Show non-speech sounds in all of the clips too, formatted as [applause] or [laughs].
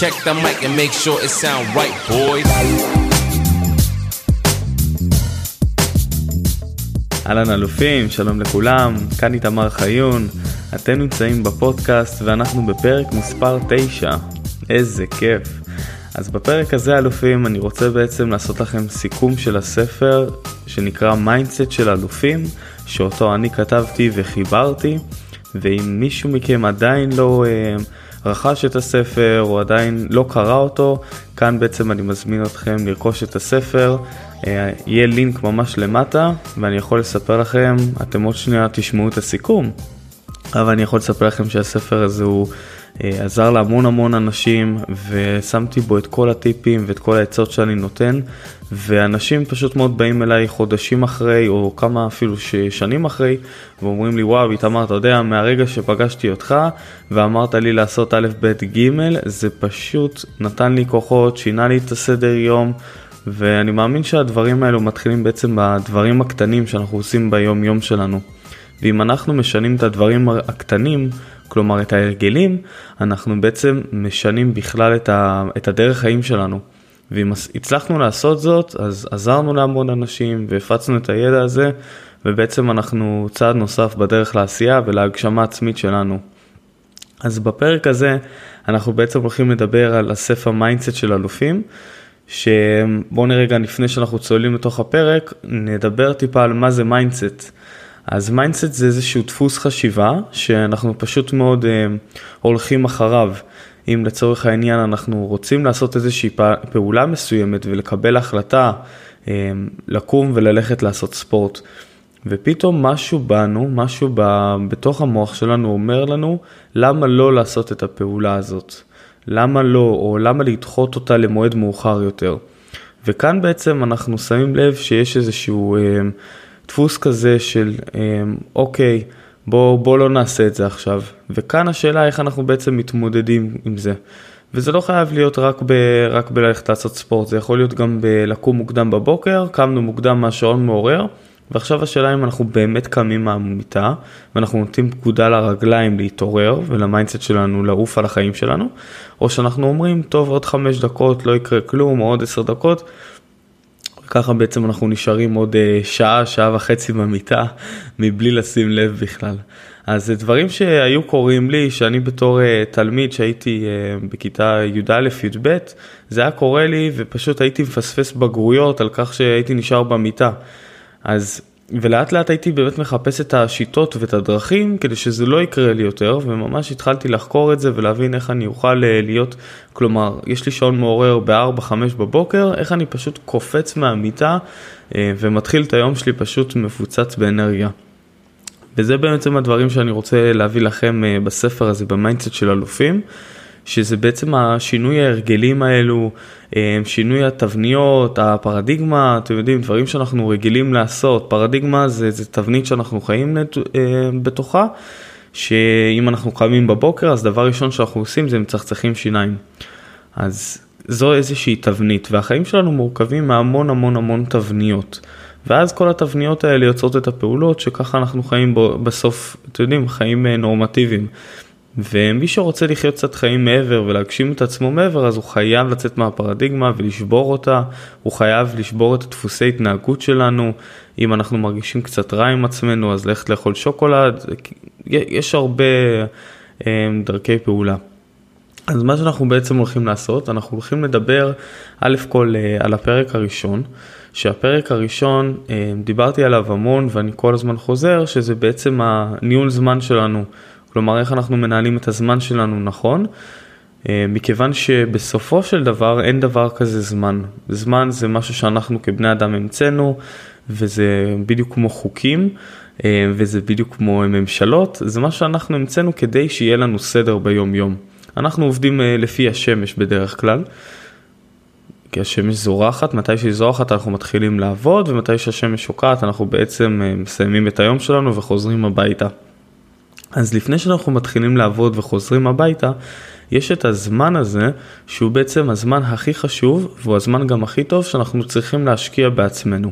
Check the mic and make sure it sound right, boys. אהלן אלופים, שלום לכולם, כאן איתמר חיון, אתם נמצאים בפודקאסט ואנחנו בפרק מספר 9, איזה כיף. אז בפרק הזה אלופים אני רוצה בעצם לעשות לכם סיכום של הספר שנקרא mindset של אלופים, שאותו אני כתבתי וחיברתי, ואם מישהו מכם עדיין לא אה, רכש את הספר או עדיין לא קרא אותו, כאן בעצם אני מזמין אתכם לרכוש את הספר. אה, יהיה לינק ממש למטה ואני יכול לספר לכם, אתם עוד שנייה תשמעו את הסיכום, אבל אני יכול לספר לכם שהספר הזה הוא עזר להמון המון אנשים ושמתי בו את כל הטיפים ואת כל העצות שאני נותן ואנשים פשוט מאוד באים אליי חודשים אחרי או כמה אפילו שנים אחרי ואומרים לי וואו איתמר אתה יודע מהרגע שפגשתי אותך ואמרת לי לעשות א' ב' ג' זה פשוט נתן לי כוחות שינה לי את הסדר יום ואני מאמין שהדברים האלו מתחילים בעצם בדברים הקטנים שאנחנו עושים ביום יום שלנו. ואם אנחנו משנים את הדברים הקטנים, כלומר את ההרגלים, אנחנו בעצם משנים בכלל את, ה, את הדרך חיים שלנו. ואם הצלחנו לעשות זאת, אז עזרנו להמון אנשים והפצנו את הידע הזה, ובעצם אנחנו צעד נוסף בדרך לעשייה ולהגשמה עצמית שלנו. אז בפרק הזה אנחנו בעצם הולכים לדבר על הספר mindset של אלופים, שבואו נראה רגע לפני שאנחנו צוללים לתוך הפרק, נדבר טיפה על מה זה mindset. אז mindset זה איזשהו דפוס חשיבה שאנחנו פשוט מאוד אה, הולכים אחריו. אם לצורך העניין אנחנו רוצים לעשות איזושהי פעולה מסוימת ולקבל החלטה אה, לקום וללכת לעשות ספורט. ופתאום משהו בנו, משהו ב, בתוך המוח שלנו אומר לנו למה לא לעשות את הפעולה הזאת. למה לא, או למה לדחות אותה למועד מאוחר יותר. וכאן בעצם אנחנו שמים לב שיש איזשהו אה, דפוס כזה של אה, אוקיי, בוא, בוא לא נעשה את זה עכשיו. וכאן השאלה איך אנחנו בעצם מתמודדים עם זה. וזה לא חייב להיות רק, ב, רק בללכת לעשות ספורט, זה יכול להיות גם בלקום מוקדם בבוקר, קמנו מוקדם מהשעון מעורר, ועכשיו השאלה אם אנחנו באמת קמים מהמיטה ואנחנו נותנים פקודה לרגליים להתעורר ול mindset שלנו לעוף על החיים שלנו, או שאנחנו אומרים טוב עוד חמש דקות לא יקרה כלום או עוד עשר דקות. ככה בעצם אנחנו נשארים עוד אה, שעה, שעה וחצי במיטה [laughs] מבלי לשים לב בכלל. אז זה דברים שהיו קורים לי, שאני בתור uh, תלמיד שהייתי בכיתה י"א-י"ב, זה היה קורה לי ופשוט הייתי מפספס בגרויות על כך שהייתי נשאר במיטה. אז ולאט לאט הייתי באמת מחפש את השיטות ואת הדרכים כדי שזה לא יקרה לי יותר וממש התחלתי לחקור את זה ולהבין איך אני אוכל אה, להיות, כלומר יש לי שעון מעורר ב-4-5 בבוקר, איך אני פשוט קופץ מהמיטה אה, ומתחיל את היום שלי פשוט מפוצץ באנרגיה. וזה בעצם הדברים שאני רוצה להביא לכם אה, בספר הזה ב mindset של אלופים. שזה בעצם השינוי ההרגלים האלו, אה, שינוי התבניות, הפרדיגמה, אתם יודעים, דברים שאנחנו רגילים לעשות. פרדיגמה זה, זה תבנית שאנחנו חיים אה, בתוכה, שאם אנחנו קמים בבוקר, אז דבר ראשון שאנחנו עושים זה מצחצחים שיניים. אז זו איזושהי תבנית, והחיים שלנו מורכבים מהמון המון המון תבניות. ואז כל התבניות האלה יוצרות את הפעולות שככה אנחנו חיים בו, בסוף, אתם יודעים, חיים אה, נורמטיביים. ומי שרוצה לחיות קצת חיים מעבר ולהגשים את עצמו מעבר אז הוא חייב לצאת מהפרדיגמה ולשבור אותה, הוא חייב לשבור את דפוסי התנהגות שלנו, אם אנחנו מרגישים קצת רע עם עצמנו אז ללכת לאכול שוקולד, יש הרבה אה, דרכי פעולה. אז מה שאנחנו בעצם הולכים לעשות, אנחנו הולכים לדבר א' כל אה, על הפרק הראשון, שהפרק הראשון אה, דיברתי עליו המון ואני כל הזמן חוזר שזה בעצם הניהול זמן שלנו. כלומר איך אנחנו מנהלים את הזמן שלנו נכון, אה, מכיוון שבסופו של דבר אין דבר כזה זמן. זמן זה משהו שאנחנו כבני אדם המצאנו, וזה בדיוק כמו חוקים, אה, וזה בדיוק כמו ממשלות, זה מה שאנחנו המצאנו כדי שיהיה לנו סדר ביום יום. אנחנו עובדים אה, לפי השמש בדרך כלל. כי השמש זורחת, מתי שהיא זורחת אנחנו מתחילים לעבוד ומתי שהשמש שוקעת אנחנו בעצם מסיימים את היום שלנו וחוזרים הביתה. אז לפני שאנחנו מתחילים לעבוד וחוזרים הביתה, יש את הזמן הזה שהוא בעצם הזמן הכי חשוב והוא הזמן גם הכי טוב שאנחנו צריכים להשקיע בעצמנו.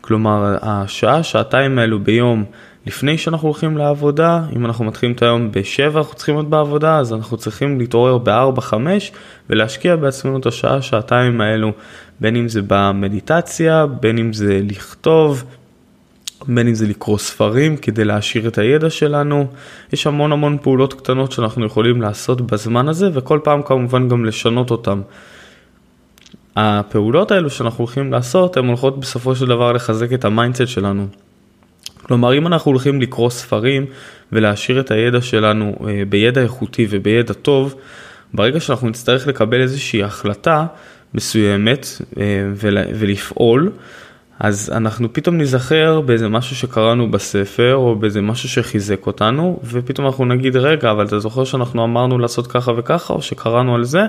כלומר, השעה, שעתיים האלו ביום לפני שאנחנו הולכים לעבודה, אם אנחנו מתחילים את היום ב-7 אנחנו צריכים להיות בעבודה, אז אנחנו צריכים להתעורר ב-4-5 ולהשקיע בעצמנו את השעה, שעתיים האלו, בין אם זה במדיטציה, בין אם זה לכתוב, בין אם זה לקרוא ספרים כדי להעשיר את הידע שלנו. יש המון המון פעולות קטנות שאנחנו יכולים לעשות בזמן הזה, וכל פעם כמובן גם לשנות אותם. הפעולות האלו שאנחנו הולכים לעשות, הן הולכות בסופו של דבר לחזק את ה mindset שלנו. כלומר, אם אנחנו הולכים לקרוא ספרים ולהעשיר את הידע שלנו אה, בידע איכותי ובידע טוב, ברגע שאנחנו נצטרך לקבל איזושהי החלטה מסוימת אה, ולפעול, אז אנחנו פתאום נזכר באיזה משהו שקראנו בספר או באיזה משהו שחיזק אותנו ופתאום אנחנו נגיד רגע אבל אתה זוכר שאנחנו אמרנו לעשות ככה וככה או שקראנו על זה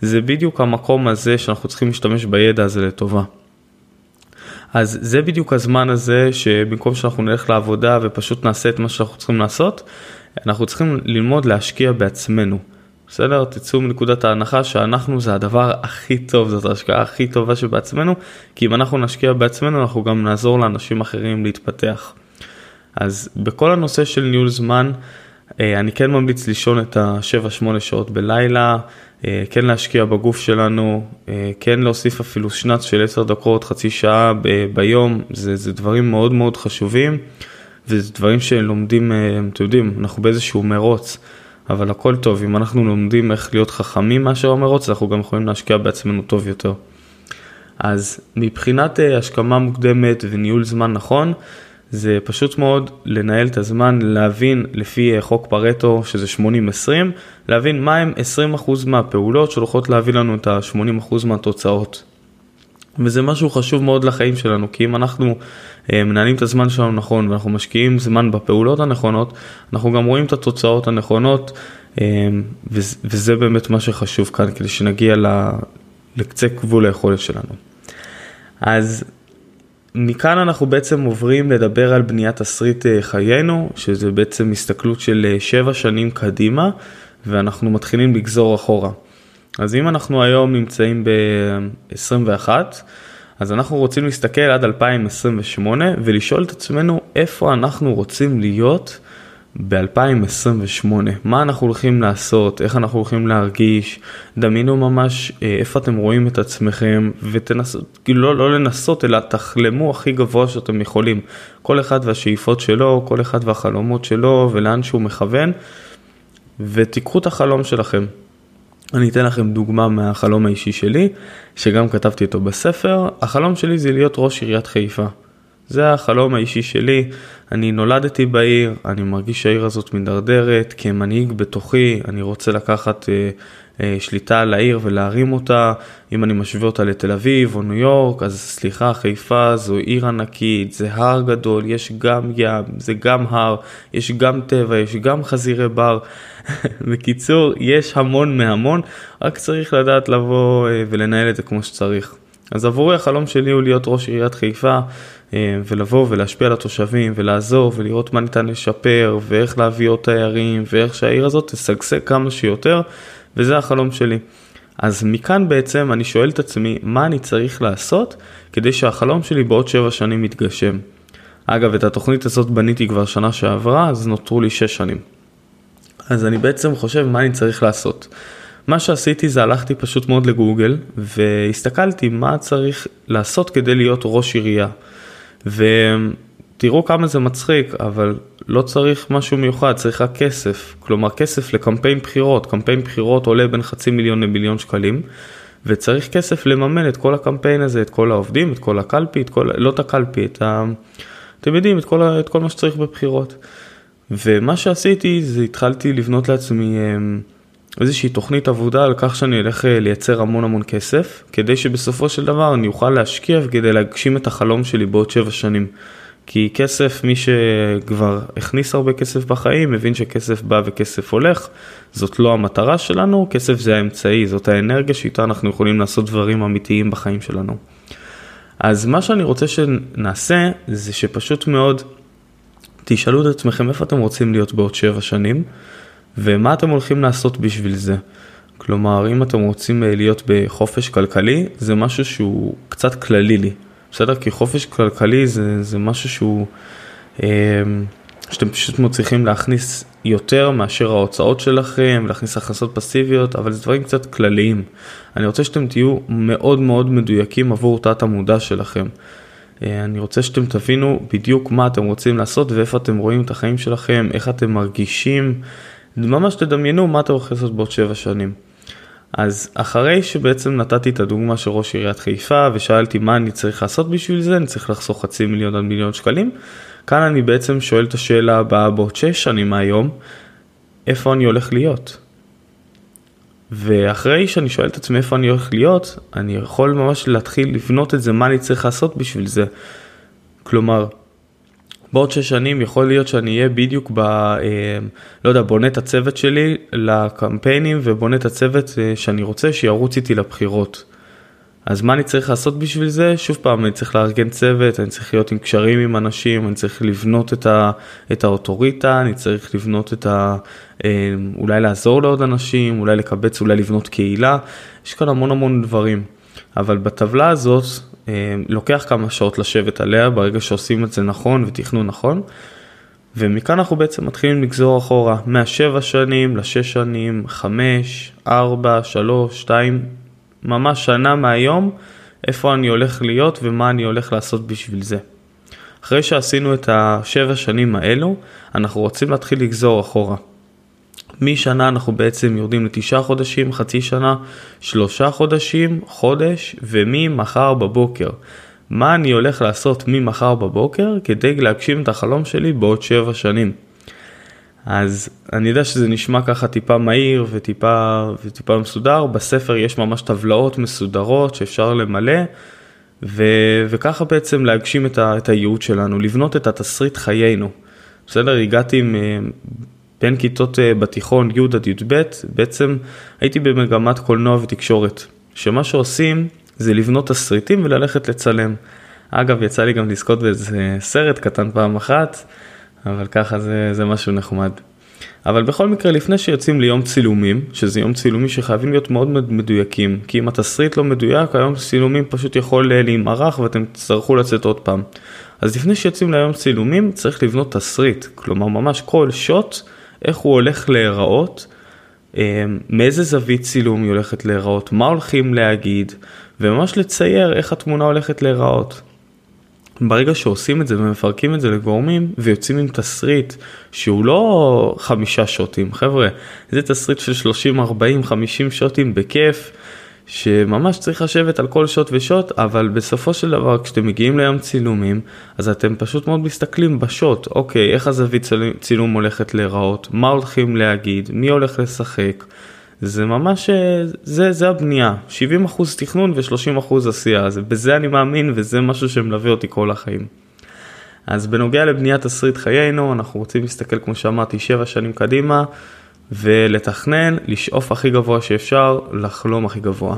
זה בדיוק המקום הזה שאנחנו צריכים להשתמש בידע הזה לטובה. אז זה בדיוק הזמן הזה שבמקום שאנחנו נלך לעבודה ופשוט נעשה את מה שאנחנו צריכים לעשות אנחנו צריכים ללמוד להשקיע בעצמנו. בסדר? תצאו מנקודת ההנחה שאנחנו זה הדבר הכי טוב, זאת ההשקעה הכי טובה שבעצמנו, כי אם אנחנו נשקיע בעצמנו אנחנו גם נעזור לאנשים אחרים להתפתח. אז בכל הנושא של ניהול זמן, אה, אני כן ממליץ לישון את ה-7-8 שעות בלילה, אה, כן להשקיע בגוף שלנו, אה, כן להוסיף אפילו שנץ של 10 דקות, חצי שעה ביום, זה, זה דברים מאוד מאוד חשובים, וזה דברים שלומדים, אתם יודעים, אנחנו באיזשהו מרוץ. אבל הכל טוב, אם אנחנו לומדים איך להיות חכמים מאשר המרוץ, אנחנו גם יכולים להשקיע בעצמנו טוב יותר. אז מבחינת אה, השכמה מוקדמת וניהול זמן נכון, זה פשוט מאוד לנהל את הזמן, להבין לפי אה, חוק פרטו שזה 80-20, להבין מהם 20% מהפעולות שהולכות להביא לנו את ה-80% מהתוצאות. וזה משהו חשוב מאוד לחיים שלנו, כי אם אנחנו אה, מנהלים את הזמן שלנו נכון ואנחנו משקיעים זמן בפעולות הנכונות, אנחנו גם רואים את התוצאות הנכונות, אה, וזה באמת מה שחשוב כאן, כדי שנגיע לקצה גבול היכולת שלנו. אז מכאן אנחנו בעצם עוברים לדבר על בניית תסריט אה, חיינו, שזה בעצם הסתכלות של שבע שנים קדימה, ואנחנו מתחילים לגזור אחורה. אז אם אנחנו היום נמצאים ב-21, אז אנחנו רוצים להסתכל עד 2028 ולשאול את עצמנו איפה אנחנו רוצים להיות ב-2028, מה אנחנו הולכים לעשות, איך אנחנו הולכים להרגיש, דמיינו ממש אה, איפה אתם רואים את עצמכם? ותנסו, כאילו לא, לא לנסות אלא תחלמו הכי גבוה שאתם יכולים, כל אחד והשאיפות שלו, כל אחד והחלומות שלו ולאן שהוא מכוון ותיקחו את החלום שלכם. אני אתן לכם דוגמה מהחלום האישי שלי, שגם כתבתי אותו בספר. החלום שלי זה להיות ראש עיריית חיפה. זה החלום האישי שלי, אני נולדתי בעיר, אני מרגיש שהעיר הזאת מידרדרת, כמנהיג בתוכי, אני רוצה לקחת אה, אה, שליטה על העיר ולהרים אותה, אם אני משווה אותה לתל אביב או ניו יורק, אז סליחה, חיפה זו עיר ענקית, זה הר גדול, יש גם ים, זה גם הר, יש גם טבע, יש גם חזירי בר. [laughs] בקיצור, יש המון מהמון, רק צריך לדעת לבוא אה, ולנהל את זה כמו שצריך. אז עבורי החלום שלי הוא להיות ראש עיריית חיפה אה, ולבוא ולהשפיע על התושבים ולעזור ולראות מה ניתן לשפר ואיך להביא עוד תיירים ואיך שהעיר הזאת תשגשג כמה שיותר וזה החלום שלי. אז מכאן בעצם אני שואל את עצמי מה אני צריך לעשות כדי שהחלום שלי בעוד שבע שנים יתגשם. אגב את התוכנית הזאת בניתי כבר שנה שעברה אז נותרו לי שש שנים. אז אני בעצם חושב מה אני צריך לעשות. מה שעשיתי זה הלכתי פשוט מאוד לגוגל והסתכלתי מה צריך לעשות כדי להיות ראש עירייה. ותראו כמה זה מצחיק, אבל לא צריך משהו מיוחד, צריך רק כסף. כלומר כסף לקמפיין בחירות, קמפיין בחירות עולה בין חצי מיליון למיליון שקלים. וצריך כסף לממן את כל הקמפיין הזה, את כל העובדים, את כל הקלפי, את כל, לא את הקלפי, את ה... אתם יודעים, את כל, את כל מה שצריך בבחירות. ומה שעשיתי זה התחלתי לבנות לעצמי אמ, איזושהי תוכנית עבודה על כך שאני אלך אה, לייצר המון המון כסף, כדי שבסופו של דבר אני אוכל להשקיע כדי להגשים את החלום שלי בעוד שבע שנים. כי כסף, מי שכבר הכניס הרבה כסף בחיים, מבין שכסף בא וכסף הולך, זאת לא המטרה שלנו, כסף זה האמצעי, זאת האנרגיה שאיתה אנחנו יכולים לעשות דברים אמיתיים בחיים שלנו. אז מה שאני רוצה שנעשה, זה שפשוט מאוד תשאלו את עצמכם איפה אתם רוצים להיות בעוד שבע שנים, ומה אתם הולכים לעשות בשביל זה. כלומר, אם אתם רוצים אה, להיות בחופש כלכלי, זה משהו שהוא קצת כללי לי, בסדר? כי חופש כלכלי זה, זה משהו שהוא, אה, שאתם פשוט מצליחים להכניס יותר מאשר ההוצאות שלכם, להכניס הכנסות פסיביות, אבל זה דברים קצת כלליים. אני רוצה שאתם תהיו מאוד מאוד מדויקים עבור תת המודע שלכם. אה, אני רוצה שאתם תבינו בדיוק מה אתם רוצים לעשות ואיפה אתם רואים את החיים שלכם, איך אתם מרגישים, ממש תדמיינו מה אתם הולכים לעשות בעוד שבע שנים. אז אחרי שבעצם נתתי את הדוגמה של ראש עיריית חיפה ושאלתי מה אני צריך לעשות בשביל זה, אני צריך לחסוך חצי מיליון עד מיליון שקלים, כאן אני בעצם שואל את השאלה הבאה בעוד שש שנים מהיום, איפה אני הולך להיות? ואחרי שאני שואל את עצמי איפה אני הולך להיות, אני יכול ממש להתחיל לבנות את זה, מה אני צריך לעשות בשביל זה. כלומר, בעוד שש שנים יכול להיות שאני אהיה בדיוק ב... אה, לא יודע, בונה את הצוות שלי לקמפיינים ובונה את הצוות אה, שאני רוצה שירוץ איתי לבחירות. אז מה אני צריך לעשות בשביל זה? שוב פעם, אני צריך לארגן צוות, אני צריך להיות עם קשרים עם אנשים, אני צריך לבנות את, ה, את האוטוריטה, אני צריך לבנות את ה... אה, אולי לעזור לעוד אנשים, אולי לקבץ, אולי לבנות קהילה, יש כאן המון המון דברים. אבל בטבלה הזאת אה, לוקח כמה שעות לשבת עליה ברגע שעושים את זה נכון ותכנון נכון. ומכאן אנחנו בעצם מתחילים לגזור אחורה, מהשבע שנים לשש שנים, חמש, ארבע, שלוש, שתיים, ממש שנה מהיום, איפה אני הולך להיות ומה אני הולך לעשות בשביל זה. אחרי שעשינו את השבע שנים האלו, אנחנו רוצים להתחיל לגזור אחורה. משנה אנחנו בעצם יורדים לתשעה חודשים, חצי שנה, שלושה חודשים, חודש, וממחר בבוקר. מה אני הולך לעשות ממחר בבוקר כדי להגשים את החלום שלי בעוד שבע שנים. אז אני יודע שזה נשמע ככה טיפה מהיר וטיפה, וטיפה מסודר, בספר יש ממש טבלאות מסודרות שאפשר למלא, ו, וככה בעצם להגשים את, ה, את הייעוד שלנו, לבנות את התסריט חיינו. בסדר, הגעתי עם, בין כיתות אה, בתיכון י' עד י"ב, בעצם הייתי במגמת קולנוע ותקשורת, שמה שעושים זה לבנות תסריטים וללכת לצלם. אגב, יצא לי גם לזכות באיזה סרט קטן פעם אחת. אבל ככה זה, זה משהו נחמד. אבל בכל מקרה לפני שיוצאים ליום צילומים, שזה יום צילומי שחייבים להיות מאוד מדויקים, כי אם התסריט לא מדויק, היום צילומים פשוט יכול אה, להימרח ואתם תצטרכו לצאת עוד פעם. אז לפני שיוצאים ליום צילומים צריך לבנות תסריט, כלומר ממש כל שוט, איך הוא הולך להיראות, אה, מאיזה זווית צילום היא הולכת להיראות, מה הולכים להגיד, וממש לצייר איך התמונה הולכת להיראות. ברגע שעושים את זה ומפרקים את זה לגורמים ויוצאים עם תסריט שהוא לא חמישה שוטים, חבר'ה, זה תסריט של 30, 40, 50 שוטים בכיף, שממש צריך לשבת על כל שוט ושוט, אבל בסופו של דבר כשאתם מגיעים ליום צילומים, אז אתם פשוט מאוד מסתכלים בשוט, אוקיי, איך הזווית צילום הולכת להיראות, מה הולכים להגיד, מי הולך לשחק. זה ממש, אה, זה, זה הבנייה, 70% תכנון ו-30% עשייה, זה, בזה אני מאמין וזה משהו שמלווה אותי כל החיים. אז בנוגע לבניית תסריט חיינו, אנחנו רוצים להסתכל, כמו שאמרתי, 7 שנים קדימה, ולתכנן, לשאוף הכי גבוה שאפשר, לחלום הכי גבוה.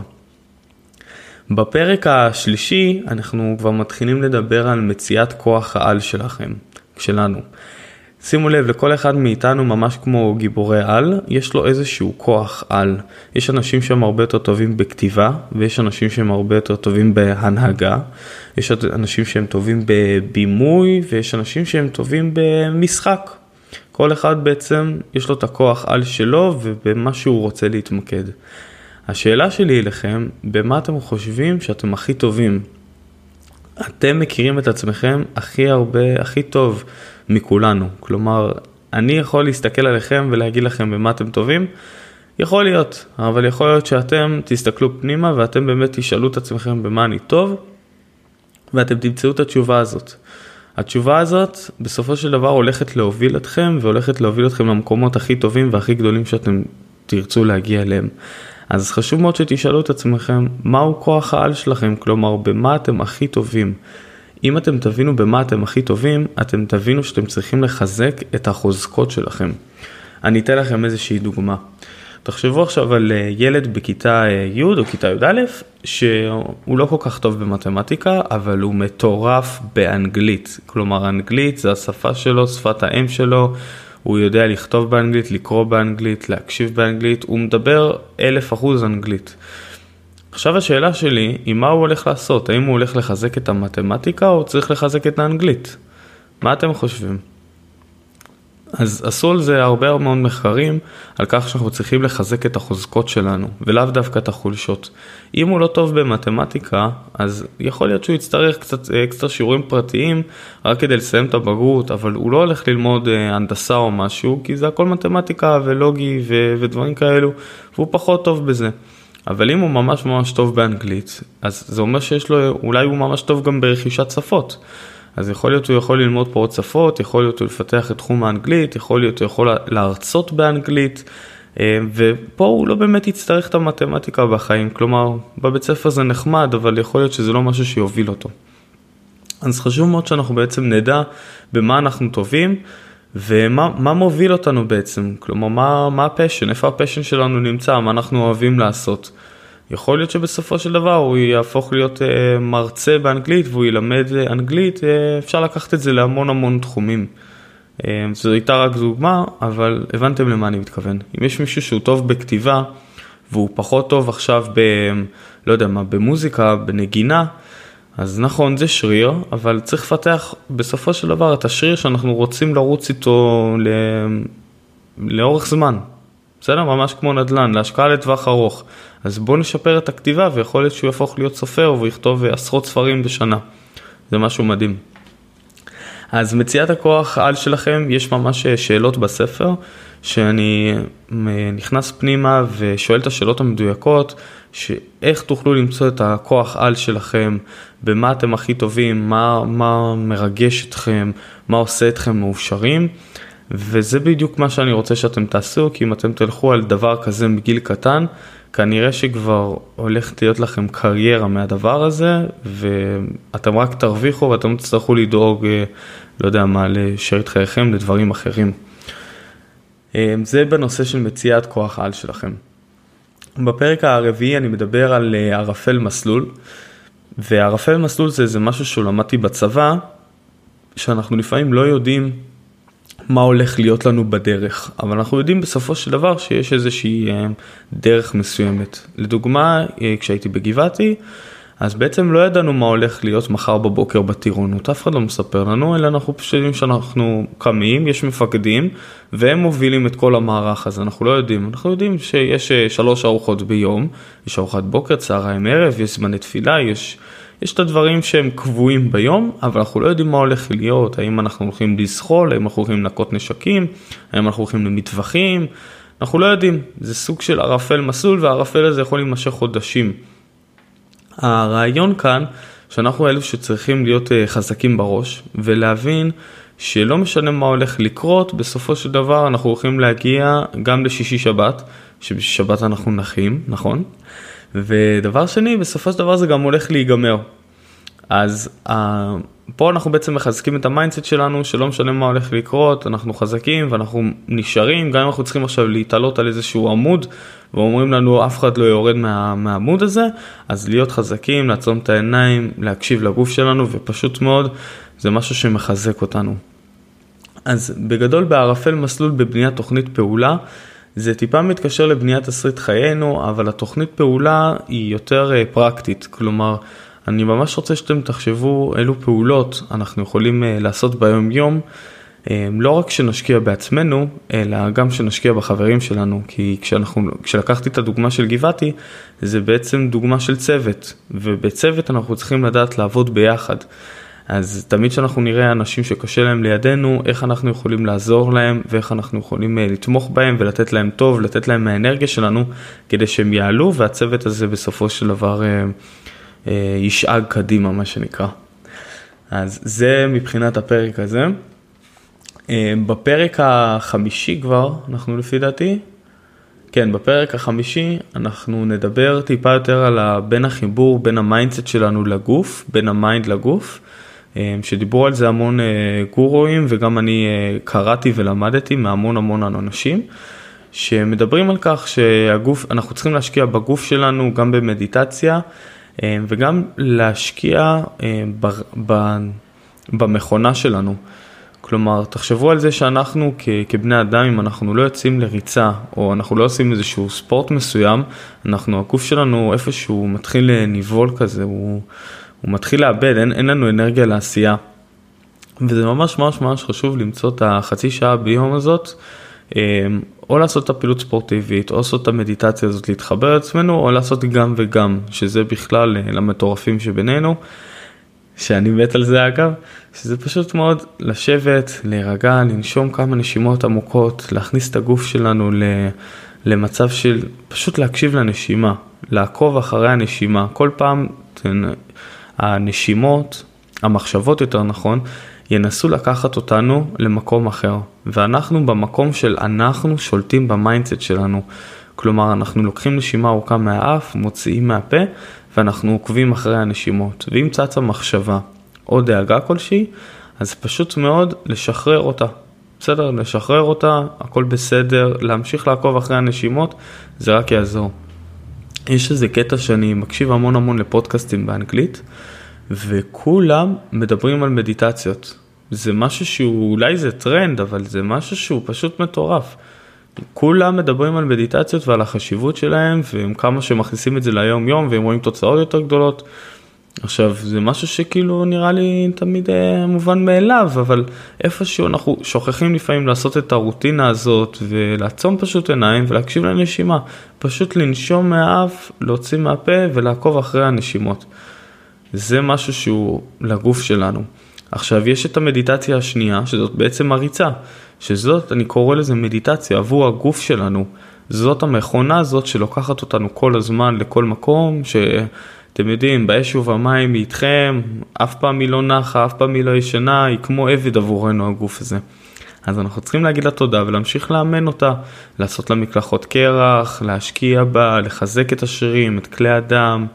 בפרק השלישי אנחנו כבר מתחילים לדבר על מציאת כוח העל שלכם, שלנו. שימו לב, לכל אחד מאיתנו, ממש כמו גיבורי על, יש לו איזשהו כוח על. יש אנשים שהם הרבה יותר טובים בכתיבה, ויש אנשים שהם הרבה יותר טובים בהנהגה, יש אנשים שהם טובים בבימוי, ויש אנשים שהם טובים במשחק. כל אחד בעצם יש לו את הכוח על שלו ובמה שהוא רוצה להתמקד. השאלה שלי אליכם, במה אתם חושבים שאתם הכי טובים? אתם מכירים את עצמכם הכי הרבה, הכי טוב. מכולנו. כלומר, אני יכול להסתכל עליכם ולהגיד לכם במה אתם טובים, יכול להיות, אבל יכול להיות שאתם תסתכלו פנימה ואתם באמת תשאלו את עצמכם במה אני טוב, ואתם תמצאו את התשובה הזאת. התשובה הזאת בסופו של דבר הולכת להוביל אתכם והולכת להוביל אתכם למקומות הכי טובים והכי גדולים שאתם תרצו להגיע אליהם. אז חשוב מאוד שתשאלו את עצמכם מהו כוח העל שלכם, כלומר במה אתם הכי טובים. אם אתם תבינו במה אתם הכי טובים, אתם תבינו שאתם צריכים לחזק את החוזקות שלכם. אני אתן לכם איזושהי דוגמה. תחשבו עכשיו על אה, ילד בכיתה אה, י' או כיתה י"א, שהוא לא כל כך טוב במתמטיקה, אבל הוא מטורף באנגלית. כלומר, אנגלית זה השפה שלו, שפת האם שלו, הוא יודע לכתוב באנגלית, לקרוא באנגלית, להקשיב באנגלית, הוא מדבר אלף אחוז אנגלית. עכשיו השאלה שלי היא מה הוא הולך לעשות, האם הוא הולך לחזק את המתמטיקה או צריך לחזק את האנגלית? מה אתם חושבים? אז עשו על זה הרבה מאוד מחקרים על כך שאנחנו צריכים לחזק את החוזקות שלנו ולאו דווקא את החולשות. אם הוא לא טוב במתמטיקה אז יכול להיות שהוא יצטרך קצת אקסטרה שיעורים פרטיים רק כדי לסיים את הבגרות אבל הוא לא הולך ללמוד אה, הנדסה או משהו כי זה הכל מתמטיקה ולוגי ו- ודברים כאלו והוא פחות טוב בזה. אבל אם הוא ממש ממש טוב באנגלית אז זה אומר שיש לו אולי הוא ממש טוב גם ברכישת שפות. אז יכול להיות הוא יכול ללמוד פה עוד שפות, יכול להיות הוא לפתח את תחום האנגלית, יכול להיות הוא יכול להרצות באנגלית, אה, ופה הוא לא באמת יצטרך את המתמטיקה בחיים, כלומר בבית ספר זה נחמד, אבל יכול להיות שזה לא משהו שיוביל אותו. אז חשוב מאוד שאנחנו בעצם נדע במה אנחנו טובים ומה מוביל אותנו בעצם, כלומר מה, מה ה passion, איפה ה passion שלנו נמצא, מה אנחנו אוהבים לעשות. יכול להיות שבסופו של דבר הוא יהפוך להיות אה, מרצה באנגלית והוא ילמד אנגלית, אה, אפשר לקחת את זה להמון המון תחומים. אה, זו הייתה רק דוגמה, אבל הבנתם למה אני מתכוון. אם יש מישהו שהוא טוב בכתיבה והוא פחות טוב עכשיו ב... לא יודע מה, במוזיקה, בנגינה, אז נכון זה שריר, אבל צריך לפתח בסופו של דבר את השריר שאנחנו רוצים לרוץ איתו ל... לאורך זמן. בסדר? ממש כמו נדל"ן, להשקעה לטווח ארוך. אז בואו נשפר את הכתיבה ויכול להיות שהוא יהפוך להיות סופר ויכתוב עשרות ספרים בשנה. זה משהו מדהים. אז מציאת הכוח על שלכם, יש ממש שאלות בספר, שאני נכנס פנימה ושואל את השאלות המדויקות, שאיך תוכלו למצוא את הכוח על שלכם, במה אתם הכי טובים, מה, מה מרגש אתכם, מה עושה אתכם מאושרים. וזה בדיוק מה שאני רוצה שאתם תעשו, כי אם אתם תלכו על דבר כזה מגיל קטן, כנראה שכבר הולכת להיות לכם קריירה מהדבר הזה, ואתם רק תרוויחו ואתם תצטרכו לדאוג, אה, לא יודע מה, לשארית חייכם לדברים אחרים. אה, זה בנושא של מציאת כוח העל שלכם. בפרק הרביעי אני מדבר על אה, ערפל מסלול, וערפל מסלול זה, זה משהו שלמדתי בצבא, שאנחנו לפעמים לא יודעים מה הולך להיות לנו בדרך, אבל אנחנו יודעים בסופו של דבר שיש איזושהי אה, דרך מסוימת. לדוגמה, אה, כשהייתי בגבעתי, אז בעצם לא ידענו מה הולך להיות מחר בבוקר בטירונות, אף אחד לא מספר לנו, אלא אנחנו פשוט שאנחנו קמים, יש מפקדים, והם מובילים את כל המערך הזה, אנחנו לא יודעים, אנחנו יודעים שיש אה, שלוש ארוחות ביום, יש ארוחת בוקר, צהריים ערב, יש זמני תפילה, יש... יש את הדברים שהם קבועים ביום, אבל אנחנו לא יודעים מה הולך להיות, האם אנחנו הולכים לזחול, האם אנחנו הולכים לנקות נשקים, האם אנחנו הולכים למטווחים, אנחנו לא יודעים, זה סוג של ערפל מסלול והערפל הזה יכול להימשך חודשים. הרעיון כאן, שאנחנו אלו שצריכים להיות אה, חזקים בראש ולהבין שלא משנה מה הולך לקרות, בסופו של דבר אנחנו הולכים להגיע גם לשישי שבת, שבשבת אנחנו נחים, נכון? ודבר שני, בסופו של דבר זה גם הולך להיגמר. אז אה, פה אנחנו בעצם מחזקים את ה mindset שלנו, שלא משנה מה הולך לקרות, אנחנו חזקים ואנחנו נשארים, גם אם אנחנו צריכים עכשיו להתעלות על איזשהו עמוד, ואומרים לנו אף אחד לא יורד מה, מהעמוד הזה, אז להיות חזקים, לעצום את העיניים, להקשיב לגוף שלנו, ופשוט מאוד, זה משהו שמחזק אותנו. אז בגדול בערפל מסלול בבניית תוכנית פעולה, זה טיפה מתקשר לבניית תסריט חיינו, אבל התוכנית פעולה היא יותר אה, פרקטית, כלומר, אני ממש רוצה שאתם תחשבו אילו פעולות אנחנו יכולים אה, לעשות ביום יום, אה, לא רק שנשקיע בעצמנו, אלא גם שנשקיע בחברים שלנו, כי כשאנחנו, כשלקחתי את הדוגמה של גבעתי, זה בעצם דוגמה של צוות, ובצוות אנחנו צריכים לדעת לעבוד ביחד. אז תמיד כשאנחנו נראה אנשים שקשה להם לידינו, איך אנחנו יכולים לעזור להם ואיך אנחנו יכולים אה, לתמוך בהם ולתת להם טוב, לתת להם מהאנרגיה שלנו כדי שהם יעלו והצוות הזה בסופו של דבר ישאג קדימה מה שנקרא. אז זה מבחינת הפרק הזה. אה, בפרק החמישי כבר, אנחנו לפי דעתי, כן, בפרק החמישי אנחנו נדבר טיפה יותר על בין החיבור בין ה mindset שלנו לגוף, בין ה mind לגוף. אה, שדיברו על זה המון אה, גורואים וגם אני אה, קראתי ולמדתי מהמון המון אנשים שמדברים על כך שהגוף, אנחנו צריכים להשקיע בגוף שלנו גם במדיטציה וגם להשקיע במכונה שלנו. כלומר, תחשבו על זה שאנחנו כבני אדם, אם אנחנו לא יוצאים לריצה, או אנחנו לא עושים איזשהו ספורט מסוים, אנחנו, הגוף שלנו איפשהו מתחיל ניבול כזה, הוא, הוא מתחיל לאבד, אין, אין לנו אנרגיה לעשייה. וזה ממש ממש ממש חשוב למצוא את החצי שעה ביום הזאת, או לעשות את הפעילות ספורטיבית, או לעשות את המדיטציה הזאת, להתחבר לעצמנו, או לעשות גם וגם, שזה בכלל אה, למטורפים שבינינו, שאני מת על זה אגב, שזה פשוט מאוד לשבת, להירגע, לנשום כמה נשימות עמוקות, להכניס את הגוף שלנו למצב של פשוט להקשיב לנשימה, לעקוב אחרי הנשימה, כל פעם הנשימות, המחשבות יותר נכון, ינסו לקחת אותנו למקום אחר, ואנחנו במקום של אנחנו שולטים ב mindset שלנו. כלומר, אנחנו לוקחים נשימה ארוכה מהאף, מוציאים מהפה, ואנחנו עוקבים אחרי הנשימות. ואם צצה מחשבה או דאגה כלשהי, אז פשוט מאוד לשחרר אותה. בסדר? לשחרר אותה, הכל בסדר, להמשיך לעקוב אחרי הנשימות, זה רק יעזור. יש איזה קטע שאני מקשיב המון המון לפודקאסטים באנגלית, וכולם מדברים על מדיטציות. זה משהו שהוא, אולי זה טרנד, אבל זה משהו שהוא פשוט מטורף. כולם מדברים על מדיטציות ועל החשיבות שלהם, ועם כמה שמכניסים את זה ליום יום, והם רואים תוצאות יותר גדולות. עכשיו, זה משהו שכאילו נראה לי תמיד אה, מובן מאליו, אבל איפשהו אנחנו שוכחים לפעמים לעשות את הרוטינה הזאת, ולעצום פשוט עיניים ולהקשיב לנשימה. פשוט לנשום מהאף, להוציא מהפה ולעקוב אחרי הנשימות. זה משהו שהוא לגוף שלנו. עכשיו, יש את המדיטציה השנייה, שזאת בעצם הריצה, שזאת, אני קורא לזה מדיטציה עבור הגוף שלנו. זאת המכונה הזאת שלוקחת אותנו כל הזמן לכל מקום, שאתם יודעים, באש ובמים היא איתכם, אף פעם היא לא נחה, אף פעם היא לא ישנה, היא כמו עבד עבורנו הגוף הזה. אז אנחנו צריכים להגיד לה תודה ולהמשיך לאמן אותה, לעשות לה מקלחות קרח, להשקיע בה, לחזק את השרירים, את כלי הדם,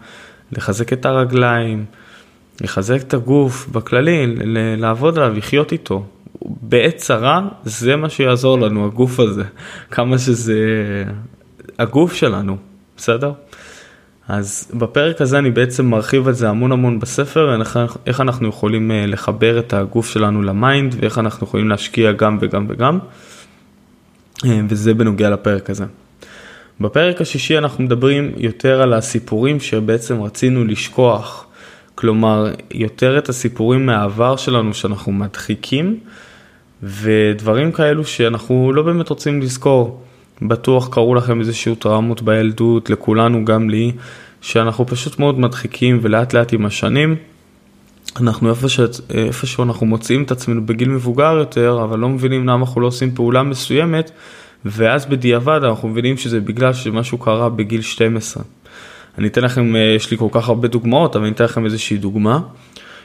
לחזק את הרגליים, לחזק את הגוף בכללי, לעבוד עליו, לחיות איתו. בעת צרה זה מה שיעזור לנו, הגוף הזה, [laughs] כמה שזה הגוף שלנו, בסדר? אז בפרק הזה אני בעצם מרחיב את זה המון המון בספר, איך אנחנו יכולים אה, לחבר את הגוף שלנו ל mind ואיך אנחנו יכולים להשקיע גם וגם וגם, אה, וזה בנוגע לפרק הזה. בפרק השישי אנחנו מדברים יותר על הסיפורים שבעצם רצינו לשכוח, כלומר יותר את הסיפורים מהעבר שלנו שאנחנו מדחיקים ודברים כאלו שאנחנו לא באמת רוצים לזכור. בטוח קרו לכם איזשהו טראומות בילדות, לכולנו, גם לי, שאנחנו פשוט מאוד מדחיקים ולאט לאט עם השנים. אנחנו איפשהו, איפשהו אנחנו מוצאים את עצמנו בגיל מבוגר יותר, אבל לא מבינים למה אנחנו לא עושים פעולה מסוימת, ואז בדיעבד אנחנו מבינים שזה בגלל שמשהו קרה בגיל 12. אני אתן לכם, אה, יש לי כל כך הרבה דוגמאות, אבל אני אתן לכם איזושהי דוגמה.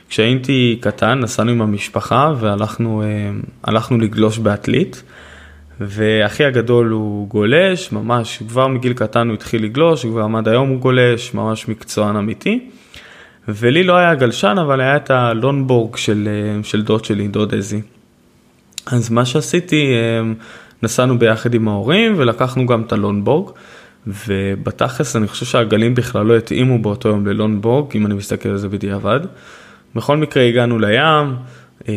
כשהייתי קטן נסענו עם המשפחה והלכנו אה, לגלוש בעתלית. ואחי הגדול הוא גולש, ממש כבר מגיל קטן הוא התחיל לגלוש, כבר עמד היום הוא גולש, ממש מקצוען אמיתי. ולי לא היה גלשן, אבל היה את הלונבורג של, אה, של דוד שלי, דוד אזי. אז מה שעשיתי, נסענו ביחד עם ההורים ולקחנו גם את הלונבורג. ובתכלס אני חושב שהגלים בכלל לא התאימו באותו יום ללונבורג, אם אני מסתכל על זה בדיעבד. בכל מקרה הגענו לים, אה,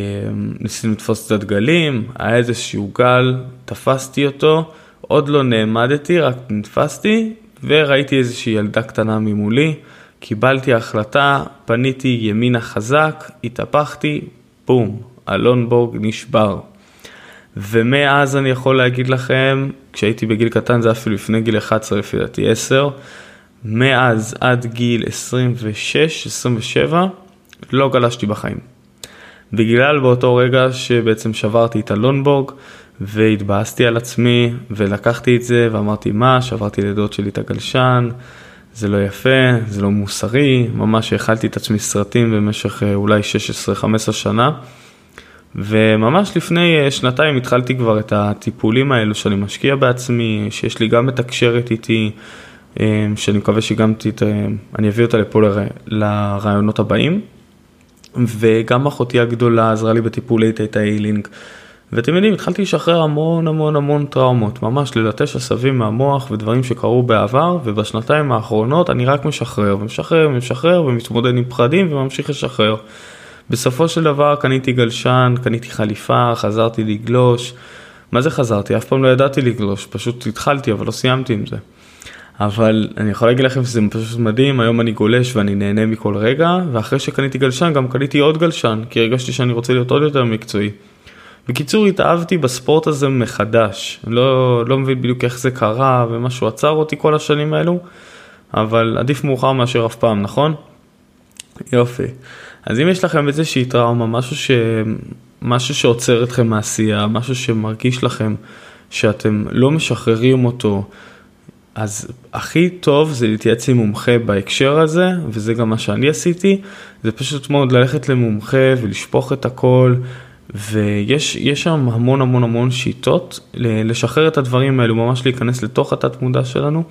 ניסינו לתפוס קצת גלים, היה איזשהו גל, תפסתי אותו, עוד לא נעמדתי, רק נתפסתי, וראיתי איזושהי ילדה קטנה ממולי, קיבלתי החלטה, פניתי ימינה חזק, התהפכתי, בום, הלונבורג נשבר. ומאז אני יכול להגיד לכם, כשהייתי בגיל קטן זה אפילו לפני גיל 11 לפי דעתי 10, מאז עד גיל 26-27 לא גלשתי בחיים. בגלל באותו רגע שבעצם שברתי את הלונבורג והתבאסתי על עצמי ולקחתי את זה ואמרתי מה, שברתי לדוד שלי את הגלשן, זה לא יפה, זה לא מוסרי, ממש האכלתי את עצמי סרטים במשך אה, אולי 16-15 שנה. וממש לפני אה, שנתיים התחלתי כבר את הטיפולים האלו שאני משקיע בעצמי, שיש לי גם מתקשרת איתי, אה, שאני מקווה שגם תת... אני אביא אותה לפה ל... לרעיונות הבאים. וגם אחותי הגדולה עזרה לי בטיפולי תטא הילינג. ואתם יודעים, התחלתי לשחרר המון המון המון טראומות, ממש ללטש עשבים מהמוח ודברים שקרו בעבר, ובשנתיים האחרונות אני רק משחרר ומשחרר ומשחרר ומתמודד עם פחדים וממשיך לשחרר. בסופו של דבר קניתי גלשן, קניתי חליפה, חזרתי לגלוש. מה זה חזרתי? אף פעם לא ידעתי לגלוש, פשוט התחלתי אבל לא סיימתי עם זה. אבל אני יכול להגיד לכם שזה פשוט מדהים, היום אני גולש ואני נהנה מכל רגע, ואחרי שקניתי גלשן גם קניתי עוד גלשן, כי הרגשתי שאני רוצה להיות עוד יותר מקצועי. בקיצור, התאהבתי בספורט הזה מחדש, לא, לא מבין בדיוק איך זה קרה ומשהו עצר אותי כל השנים האלו, אבל עדיף מאוחר מאשר אף פעם, נכון? יופי. אז אם יש לכם איזושהי טראומה, משהו, ש... משהו שעוצר אתכם מעשייה, משהו שמרגיש לכם שאתם לא משחררים אותו, אז הכי טוב זה להתייעץ עם מומחה בהקשר הזה, וזה גם מה שאני עשיתי, זה פשוט מאוד ללכת למומחה ולשפוך את הכל, ויש שם המון המון המון שיטות לשחרר את הדברים האלו, ממש להיכנס לתוך התת מודע שלנו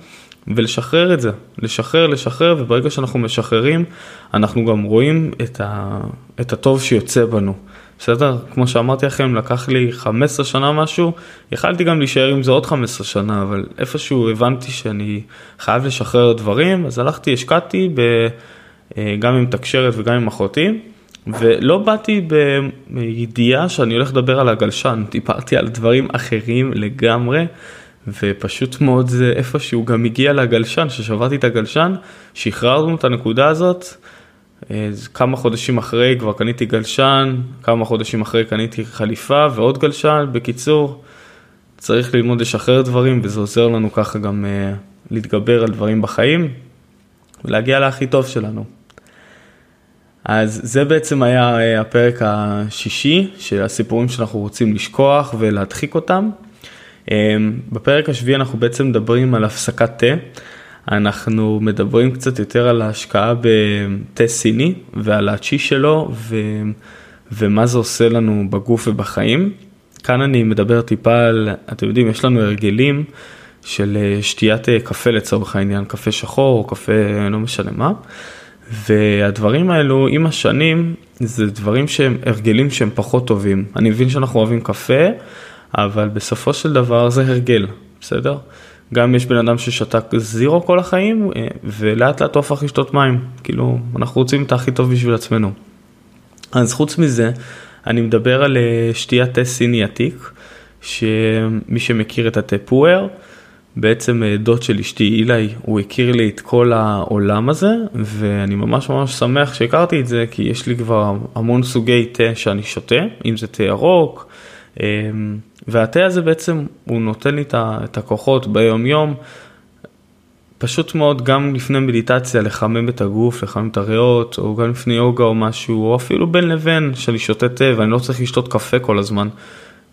ולשחרר את זה, לשחרר, לשחרר, וברגע שאנחנו משחררים, אנחנו גם רואים את, ה, את הטוב שיוצא בנו. בסדר? כמו שאמרתי לכם, לקח לי 15 שנה משהו, יכלתי גם להישאר עם זה עוד 15 שנה, אבל איפשהו הבנתי שאני חייב לשחרר דברים, אז הלכתי, השקעתי ב, אה, גם עם תקשרת וגם עם אחותי, ולא באתי בידיעה שאני הולך לדבר על הגלשן, דיברתי על דברים אחרים לגמרי. ופשוט מאוד זה איפשהו גם הגיע לגלשן, ששברתי את הגלשן, שחררנו את הנקודה הזאת, אה, כמה חודשים אחרי כבר קניתי גלשן, כמה חודשים אחרי קניתי חליפה ועוד גלשן, בקיצור, צריך ללמוד לשחרר דברים וזה עוזר לנו ככה גם uh, להתגבר על דברים בחיים ולהגיע להכי טוב שלנו. אז זה בעצם היה uh, הפרק השישי של הסיפורים שאנחנו רוצים לשכוח ולהדחיק אותם. Um, בפרק השביעי אנחנו בעצם מדברים על הפסקת תה. אנחנו מדברים קצת יותר על ההשקעה בתה סיני ועל הצ'י שלו ו... ומה זה עושה לנו בגוף ובחיים. כאן אני מדבר טיפה על, אתם יודעים, יש לנו הרגלים של אה, שתיית אה, קפה לצורך העניין, קפה שחור או קפה לא משנה מה. והדברים האלו עם השנים זה דברים שהם הרגלים שהם פחות טובים. אני מבין שאנחנו אוהבים קפה, אבל בסופו של דבר זה הרגל, בסדר? גם יש בן אדם ששתק זירו כל החיים אה, ולאט לאט הוא הפך לשתות מים, כאילו אנחנו רוצים את הכי טוב בשביל עצמנו. אז חוץ מזה, אני מדבר על אה, שתיית תה סיני עתיק, שמי שמכיר את התה פואר, בעצם אה, דוד של אשתי אילי, הוא הכיר לי את כל העולם הזה, ואני ממש ממש שמח שהכרתי את זה, כי יש לי כבר המון סוגי תה שאני שותה, אם זה תה ירוק, והתה הזה בעצם, הוא נותן לי את הכוחות ביום יום, פשוט מאוד גם לפני מדיטציה לחמם את הגוף, לחמם את הריאות, או גם לפני יוגה או משהו, או אפילו בין לבין שאני שותה תה ואני לא צריך לשתות קפה כל הזמן.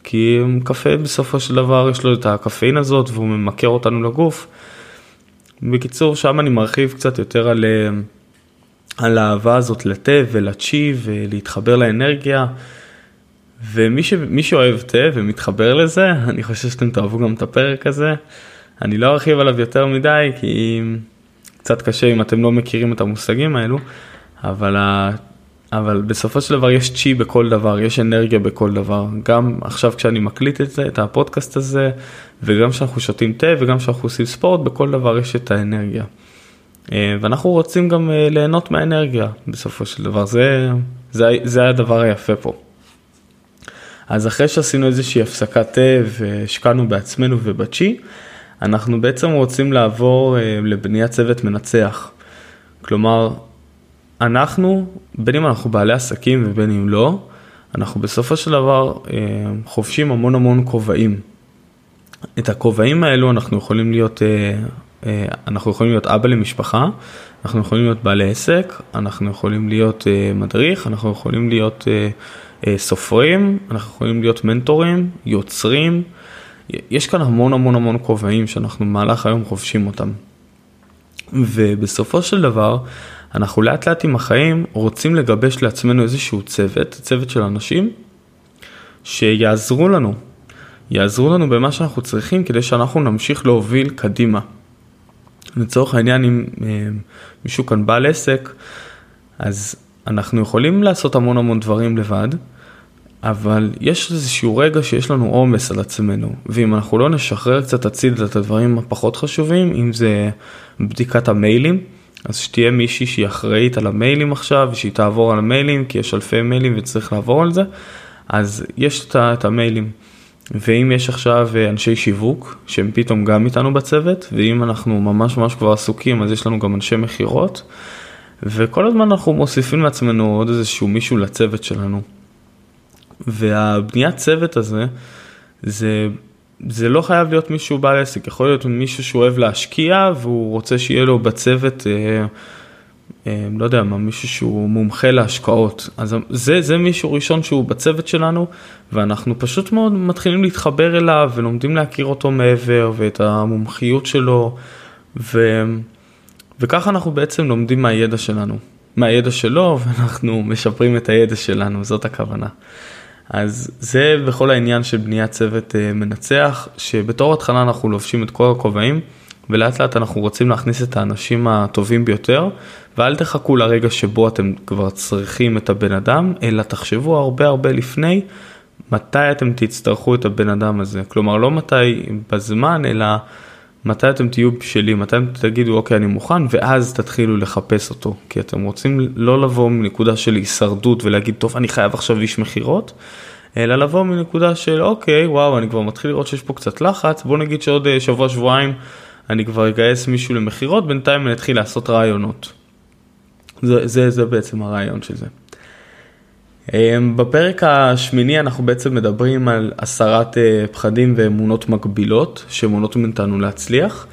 כי קפה בסופו של דבר יש לו את הקפאין הזאת והוא ממכר אותנו לגוף. בקיצור, שם אני מרחיב קצת יותר על, אה, על האהבה הזאת לתה ולצ'י ולהתחבר לאנרגיה. ומי ש... שאוהב תה ומתחבר לזה, אני חושב שאתם תאהבו גם את הפרק הזה. אני לא ארחיב עליו יותר מדי, כי קצת קשה אם אתם לא מכירים את המושגים האלו, אבל, ה... אבל בסופו של דבר יש צ'י בכל דבר, יש אנרגיה בכל דבר. גם עכשיו כשאני מקליט את זה, את הפודקאסט הזה, וגם כשאנחנו שותים תה וגם כשאנחנו עושים ספורט, בכל דבר יש את האנרגיה. אה, ואנחנו רוצים גם אה, ליהנות מהאנרגיה בסופו של דבר, זה, זה, זה הדבר היפה פה. אז אחרי שעשינו איזושהי הפסקת תה והשקענו בעצמנו ובצ'י, אנחנו בעצם רוצים לעבור אה, לבניית צוות מנצח. כלומר, אנחנו, בין אם אנחנו בעלי עסקים ובין אם לא, אנחנו בסופו של דבר אה, חובשים המון המון כובעים. את הכובעים האלו אנחנו יכולים להיות, אה, אנחנו יכולים להיות אבא למשפחה, אנחנו יכולים להיות בעלי עסק, אנחנו יכולים להיות מדריך, אנחנו יכולים להיות אה, סופרים, אנחנו יכולים להיות מנטורים, יוצרים, יש כאן המון המון המון כובעים שאנחנו במהלך היום חובשים אותם. ובסופו של דבר, אנחנו לאט לאט עם החיים רוצים לגבש לעצמנו איזשהו צוות, צוות של אנשים, שיעזרו לנו, יעזרו לנו במה שאנחנו צריכים כדי שאנחנו נמשיך להוביל קדימה. לצורך העניין, אם אה, מישהו כאן בעל עסק, אז אנחנו יכולים לעשות המון המון דברים לבד, אבל יש איזשהו רגע שיש לנו עומס על עצמנו, ואם אנחנו לא נשחרר קצת הצידה את הדברים הפחות חשובים, אם זה בדיקת המיילים, אז שתהיה מישהי שהיא אחראית על המיילים עכשיו, ושהיא תעבור על המיילים, כי יש אלפי מיילים וצריך לעבור על זה, אז יש את המיילים. ואם יש עכשיו אנשי שיווק שהם פתאום גם איתנו בצוות, ואם אנחנו ממש ממש כבר עסוקים אז יש לנו גם אנשי מכירות, וכל הזמן אנחנו מוסיפים לעצמנו עוד איזשהו מישהו לצוות שלנו. והבניית צוות הזה, זה, זה לא חייב להיות מישהו בעל עסק, יכול להיות מישהו שאוהב להשקיע והוא רוצה שיהיה לו בצוות, אה, אה, לא יודע מה, מישהו שהוא מומחה להשקעות. אז זה, זה מישהו ראשון שהוא בצוות שלנו, ואנחנו פשוט מאוד מתחילים להתחבר אליו ולומדים להכיר אותו מעבר ואת המומחיות שלו, ו, וככה אנחנו בעצם לומדים מהידע שלנו. מהידע שלו [laughs] ואנחנו משפרים את הידע שלנו, זאת הכוונה. אז זה בכל העניין של בניית צוות אה, מנצח, שבתור התחלה אנחנו לובשים את כל הכובעים, ולאט לאט אנחנו רוצים להכניס את האנשים הטובים ביותר, ואל תחכו לרגע שבו אתם כבר צריכים את הבן אדם, אלא תחשבו הרבה הרבה לפני מתי אתם תצטרכו את הבן אדם הזה. כלומר, לא מתי בזמן, אלא מתי אתם תהיו בשלים, מתי אתם תגידו אוקיי אני מוכן ואז תתחילו לחפש אותו כי אתם רוצים לא לבוא מנקודה של הישרדות ולהגיד טוב אני חייב עכשיו איש מכירות אלא לבוא מנקודה של אוקיי וואו אני כבר מתחיל לראות שיש פה קצת לחץ בוא נגיד שעוד אה, שבוע שבועיים אני כבר אגייס מישהו למכירות בינתיים אני אתחיל לעשות רעיונות. זה, זה, זה בעצם הרעיון של זה. אמ, בפרק השמיני אנחנו בעצם מדברים על הסרת אה, פחדים ואמונות מקבילות שמונות מאיתנו להצליח.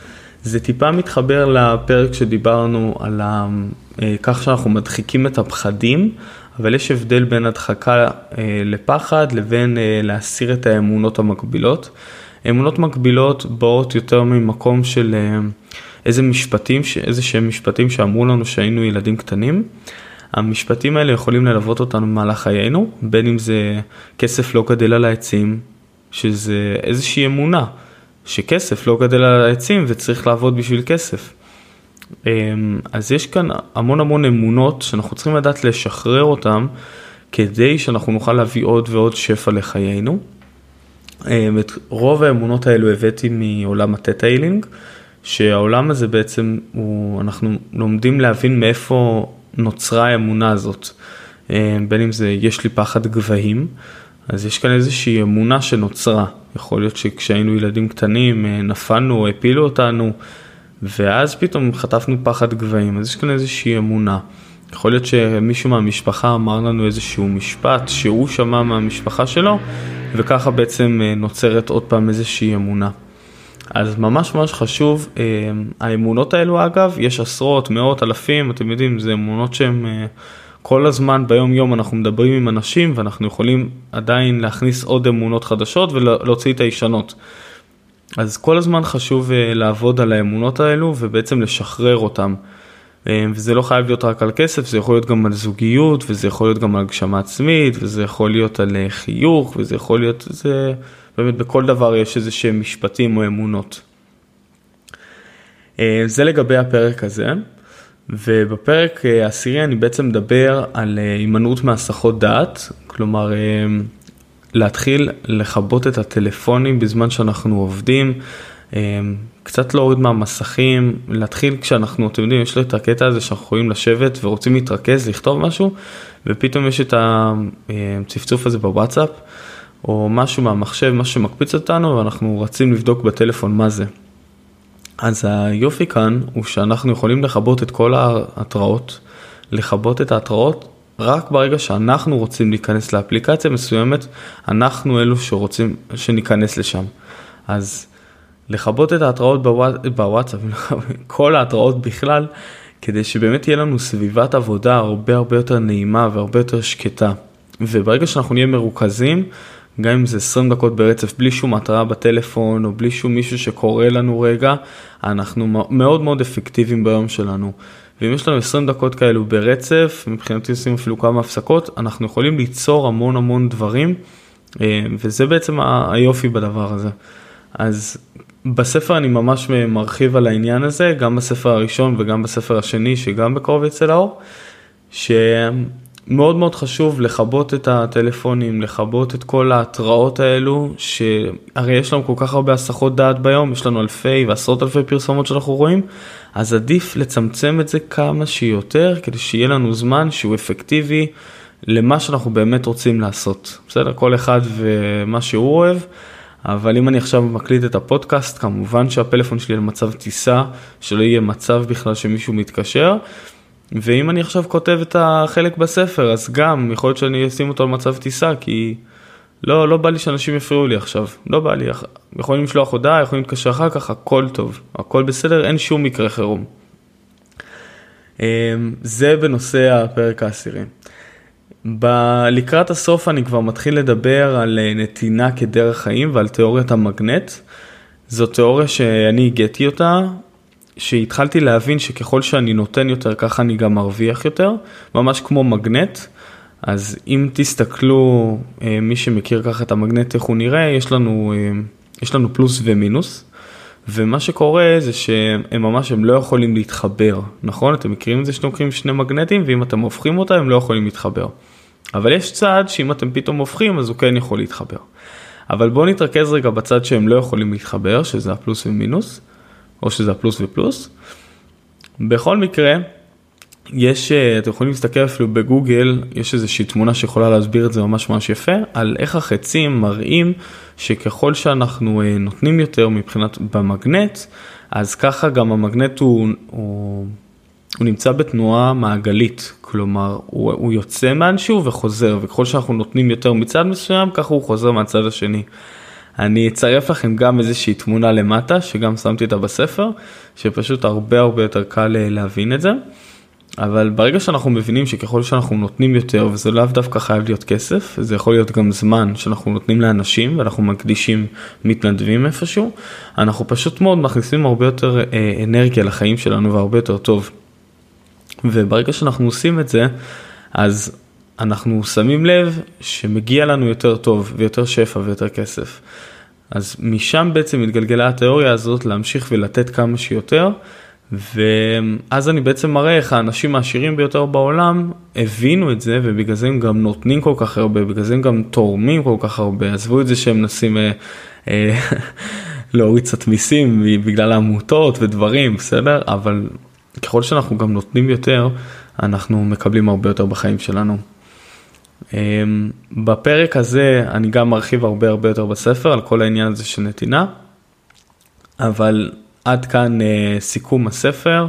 זה טיפה מתחבר לפרק שדיברנו על. אה, כך שאנחנו מדחיקים את הפחדים, אבל יש הבדל בין הדחקה אה, לפחד לבין להסיר את האמונות המקבילות. אמונות מקבילות באות יותר ממקום של איזה משפטים, איזה שהם משפטים שאמרו לנו שהיינו ילדים קטנים. המשפטים האלה יכולים ללוות אותנו במהלך חיינו, בין אם זה כסף לא גדל על העצים, שזה איזושהי אמונה, שכסף לא גדל על העצים וצריך לעבוד בשביל כסף. אמ, אז יש כאן המון המון אמונות שאנחנו צריכים לדעת לשחרר אותן כדי שאנחנו נוכל להביא עוד ועוד שפע לחיינו. אמ, את רוב האמונות האלו הבאתי מעולם הטטאיילינג, שהעולם הזה בעצם הוא, אנחנו לומדים להבין מאיפה נוצרה האמונה הזאת. אה, בין אם זה יש לי פחד גבהים, אז יש כאן איזושהי אמונה שנוצרה. יכול להיות שכשהיינו ילדים קטנים אה, נפלנו, הפילו אותנו, ואז פתאום חטפנו פחד גבהים, אז יש כאן איזושהי אמונה. יכול להיות שמישהו מהמשפחה אמר לנו איזשהו משפט שהוא שמע מהמשפחה שלו, וככה בעצם אה, נוצרת עוד פעם איזושהי אמונה. אז ממש ממש חשוב, אה, האמונות האלו אגב, יש עשרות, מאות, אלפים, אתם יודעים, זה אמונות שהן אה, כל הזמן ביום יום אנחנו מדברים עם אנשים ואנחנו יכולים עדיין להכניס עוד אמונות חדשות ולהוציא את הישנות. אז כל הזמן חשוב לעבוד על האמונות האלו ובעצם לשחרר אותם. וזה לא חייב להיות רק על כסף, זה יכול להיות גם על זוגיות, וזה יכול להיות גם על הגשמה עצמית, וזה יכול להיות על חיוך, וזה יכול להיות, זה באמת בכל דבר יש איזה שהם משפטים או אמונות. אה, זה לגבי הפרק הזה, ובפרק אה, העשירי אני בעצם מדבר על אה, הימנעות מהסחות דעת, כלומר להתחיל לכבות את הטלפונים בזמן שאנחנו עובדים, קצת להוריד מהמסכים, להתחיל כשאנחנו, אתם יודעים, יש לי את הקטע הזה שאנחנו יכולים לשבת ורוצים להתרכז, לכתוב משהו, ופתאום יש את הצפצוף הזה בוואטסאפ. או משהו מהמחשב, משהו שמקפיץ אותנו ואנחנו רצים לבדוק בטלפון מה זה. אז היופי כאן הוא שאנחנו יכולים לכבות את כל ההתראות, לכבות את ההתראות רק ברגע שאנחנו רוצים להיכנס לאפליקציה מסוימת, אנחנו אלו שרוצים שניכנס לשם. אז לכבות את ההתראות בוואטסאפ, [laughs] כל ההתראות בכלל, כדי שבאמת יהיה לנו סביבת עבודה הרבה הרבה יותר נעימה והרבה יותר שקטה. וברגע שאנחנו נהיה מרוכזים, גם אם זה 20 דקות ברצף בלי שום התראה בטלפון או בלי שום מישהו שקורא לנו רגע, אנחנו מאוד מאוד אפקטיביים ביום שלנו. ואם יש לנו 20 דקות כאלו ברצף, מבחינתי עושים אפילו כמה הפסקות, אנחנו יכולים ליצור המון המון דברים, אה, וזה בעצם היופי בדבר הזה. אז בספר אני ממש מרחיב על העניין הזה, גם בספר הראשון וגם בספר השני, שגם בקרוב יצא לאור, ש... מאוד מאוד חשוב לכבות את הטלפונים, לכבות את כל ההתראות האלו, שהרי יש לנו כל כך הרבה הסחות דעת ביום, יש לנו אלפי ועשרות אלפי פרסומות שאנחנו רואים, אז עדיף לצמצם את זה כמה שיותר, כדי שיהיה לנו זמן שהוא אפקטיבי למה שאנחנו באמת רוצים לעשות. בסדר? כל אחד ומה שהוא אוהב, אבל אם אני עכשיו מקליט את הפודקאסט, כמובן שהפלאפון שלי על מצב טיסה, שלא יהיה מצב בכלל שמישהו מתקשר. ואם אני עכשיו כותב את החלק בספר, אז גם יכול להיות שאני אשים אותו על מצב טיסה, כי לא, לא בא לי שאנשים יפריעו לי עכשיו, לא בא לי, יכולים לשלוח הודעה, יכולים להתקשר אחר כך, הכל טוב, הכל בסדר, אין שום מקרה חירום. אמ, זה בנושא הפרק העשירי. ב- לקראת הסוף אני כבר מתחיל לדבר על אה, נתינה כדרך חיים ועל תיאוריית המגנט. זו תיאוריה שאני הגעתי אותה, שהתחלתי להבין שככל שאני נותן יותר ככה אני גם מרוויח יותר, ממש כמו מגנט. אז אם תסתכלו, אה, מי שמכיר ככה את המגנט איך הוא נראה, יש לנו, אה, יש לנו פלוס ומינוס. ומה שקורה זה שהם ממש הם לא יכולים להתחבר, נכון? אתם מכירים את זה שאתם לוקחים שני מגנטים ואם אתם הופכים אותם הם לא יכולים להתחבר. אבל יש צד שאם אתם פתאום הופכים אז הוא כן יכול להתחבר. אבל בואו נתרכז רגע בצד שהם לא יכולים להתחבר, שזה הפלוס ומינוס, או שזה הפלוס ופלוס. בכל מקרה, יש, אה, אתם יכולים להסתכל אפילו בגוגל, יש איזושהי תמונה שיכולה להסביר את זה ממש ממש יפה, על איך החצים מראים שככל שאנחנו אה, נותנים יותר מבחינת במגנט, אז ככה גם המגנט הוא, הוא, הוא נמצא בתנועה מעגלית, כלומר הוא, הוא יוצא מאנשהו וחוזר, וככל שאנחנו נותנים יותר מצד מסוים, ככה הוא חוזר מהצד השני. אני אצרף לכם גם איזושהי תמונה למטה, שגם שמתי אותה בספר, שפשוט הרבה הרבה יותר קל אה, להבין את זה. אבל ברגע שאנחנו מבינים שככל שאנחנו נותנים יותר, וזה לאו דווקא חייב להיות כסף, זה יכול להיות גם זמן שאנחנו נותנים לאנשים ואנחנו מקדישים מתנדבים איפשהו, אנחנו פשוט מאוד מכניסים הרבה יותר אה, אנרגיה לחיים שלנו והרבה יותר טוב. וברגע שאנחנו עושים את זה, אז אנחנו שמים לב שמגיע לנו יותר טוב ויותר שפע ויותר כסף. אז משם בעצם מתגלגלה התיאוריה הזאת להמשיך ולתת כמה שיותר. ואז אני בעצם מראה איך האנשים העשירים ביותר בעולם הבינו את זה ובגלל זה הם גם נותנים כל כך הרבה, בגלל זה הם גם תורמים כל כך הרבה, עזבו את זה שהם מנסים אה, אה, [laughs] להוריד קצת מיסים בגלל העמותות ודברים, בסדר? אבל ככל שאנחנו גם נותנים יותר, אנחנו מקבלים הרבה יותר בחיים שלנו. אה, בפרק הזה אני גם מרחיב הרבה הרבה יותר בספר על כל העניין הזה של נתינה, אבל עד כאן uh, סיכום הספר.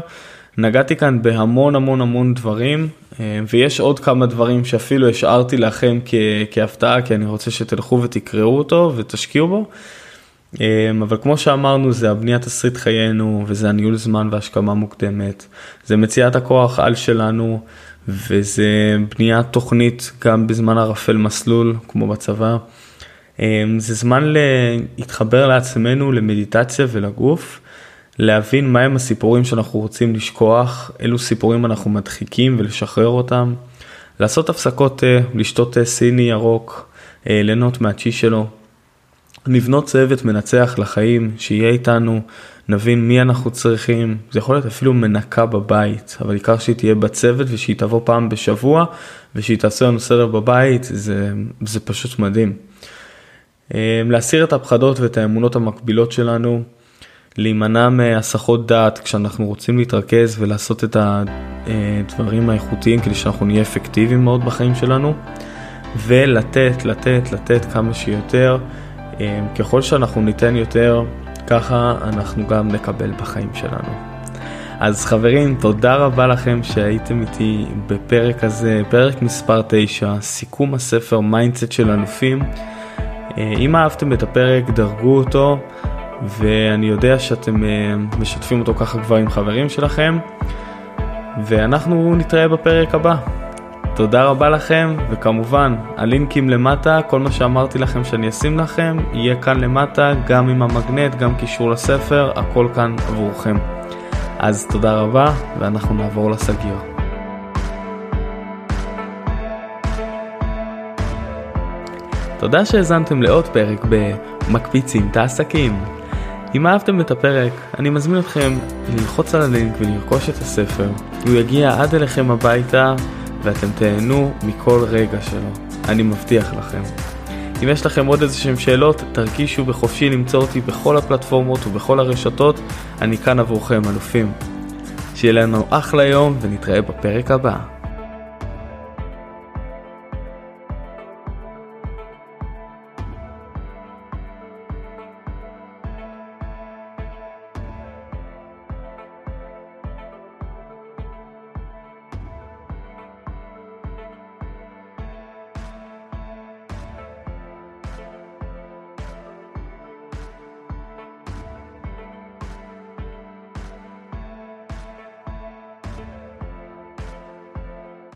נגעתי כאן בהמון המון המון דברים uh, ויש עוד כמה דברים שאפילו השארתי לכם כהפתעה כי אני רוצה שתלכו ותקראו אותו ותשקיעו בו. Um, אבל כמו שאמרנו זה הבניית תסריט חיינו וזה הניהול זמן והשכמה מוקדמת. זה מציאת הכוח על שלנו וזה בניית תוכנית גם בזמן ערפל מסלול כמו בצבא. Um, זה זמן להתחבר לעצמנו למדיטציה ולגוף. להבין מהם הסיפורים שאנחנו רוצים לשכוח, אילו סיפורים אנחנו מדחיקים ולשחרר אותם, לעשות הפסקות תה, לשתות תה סיני ירוק, אה, ליהנות מהצ'י שלו, לבנות צוות מנצח לחיים, שיהיה איתנו, נבין מי אנחנו צריכים, זה יכול להיות אפילו מנקה בבית, אבל עיקר שהיא תהיה בצוות ושהיא תבוא פעם בשבוע ושהיא תעשה לנו סדר בבית, זה, זה פשוט מדהים. אה, להסיר את הפחדות ואת האמונות המקבילות שלנו, להימנע מהסחות דעת כשאנחנו רוצים להתרכז ולעשות את הדברים האיכותיים כדי שאנחנו נהיה אפקטיביים מאוד בחיים שלנו ולתת, לתת, לתת כמה שיותר. אה, ככל שאנחנו ניתן יותר, ככה אנחנו גם נקבל בחיים שלנו. אז חברים, תודה רבה לכם שהייתם איתי בפרק הזה, פרק מספר 9, סיכום הספר מיינדסט של אלופים. אה, אם אהבתם את הפרק, דרגו אותו. ואני יודע שאתם אה, משתפים אותו ככה כבר עם חברים שלכם, ואנחנו נתראה בפרק הבא. תודה רבה לכם, וכמובן, הלינקים למטה, כל מה שאמרתי לכם שאני אשים לכם, יהיה כאן למטה, גם עם המגנט, גם קישור לספר, הכל כאן עבורכם. אז תודה רבה, ואנחנו נעבור לסגיר. תודה שהאזנתם לעוד פרק ב"מקפיצים את העסקים". אם אהבתם את הפרק, אני מזמין אתכם ללחוץ על הלינק ולרכוש את הספר. הוא יגיע עד אליכם הביתה ואתם תהנו מכל רגע שלו. אני מבטיח לכם. אם יש לכם עוד איזה שהם שאלות, תרגישו בחופשי למצוא אותי בכל הפלטפורמות ובכל הרשתות, אני כאן עבורכם אלופים. שיהיה לנו אחלה יום ונתראה בפרק הבא.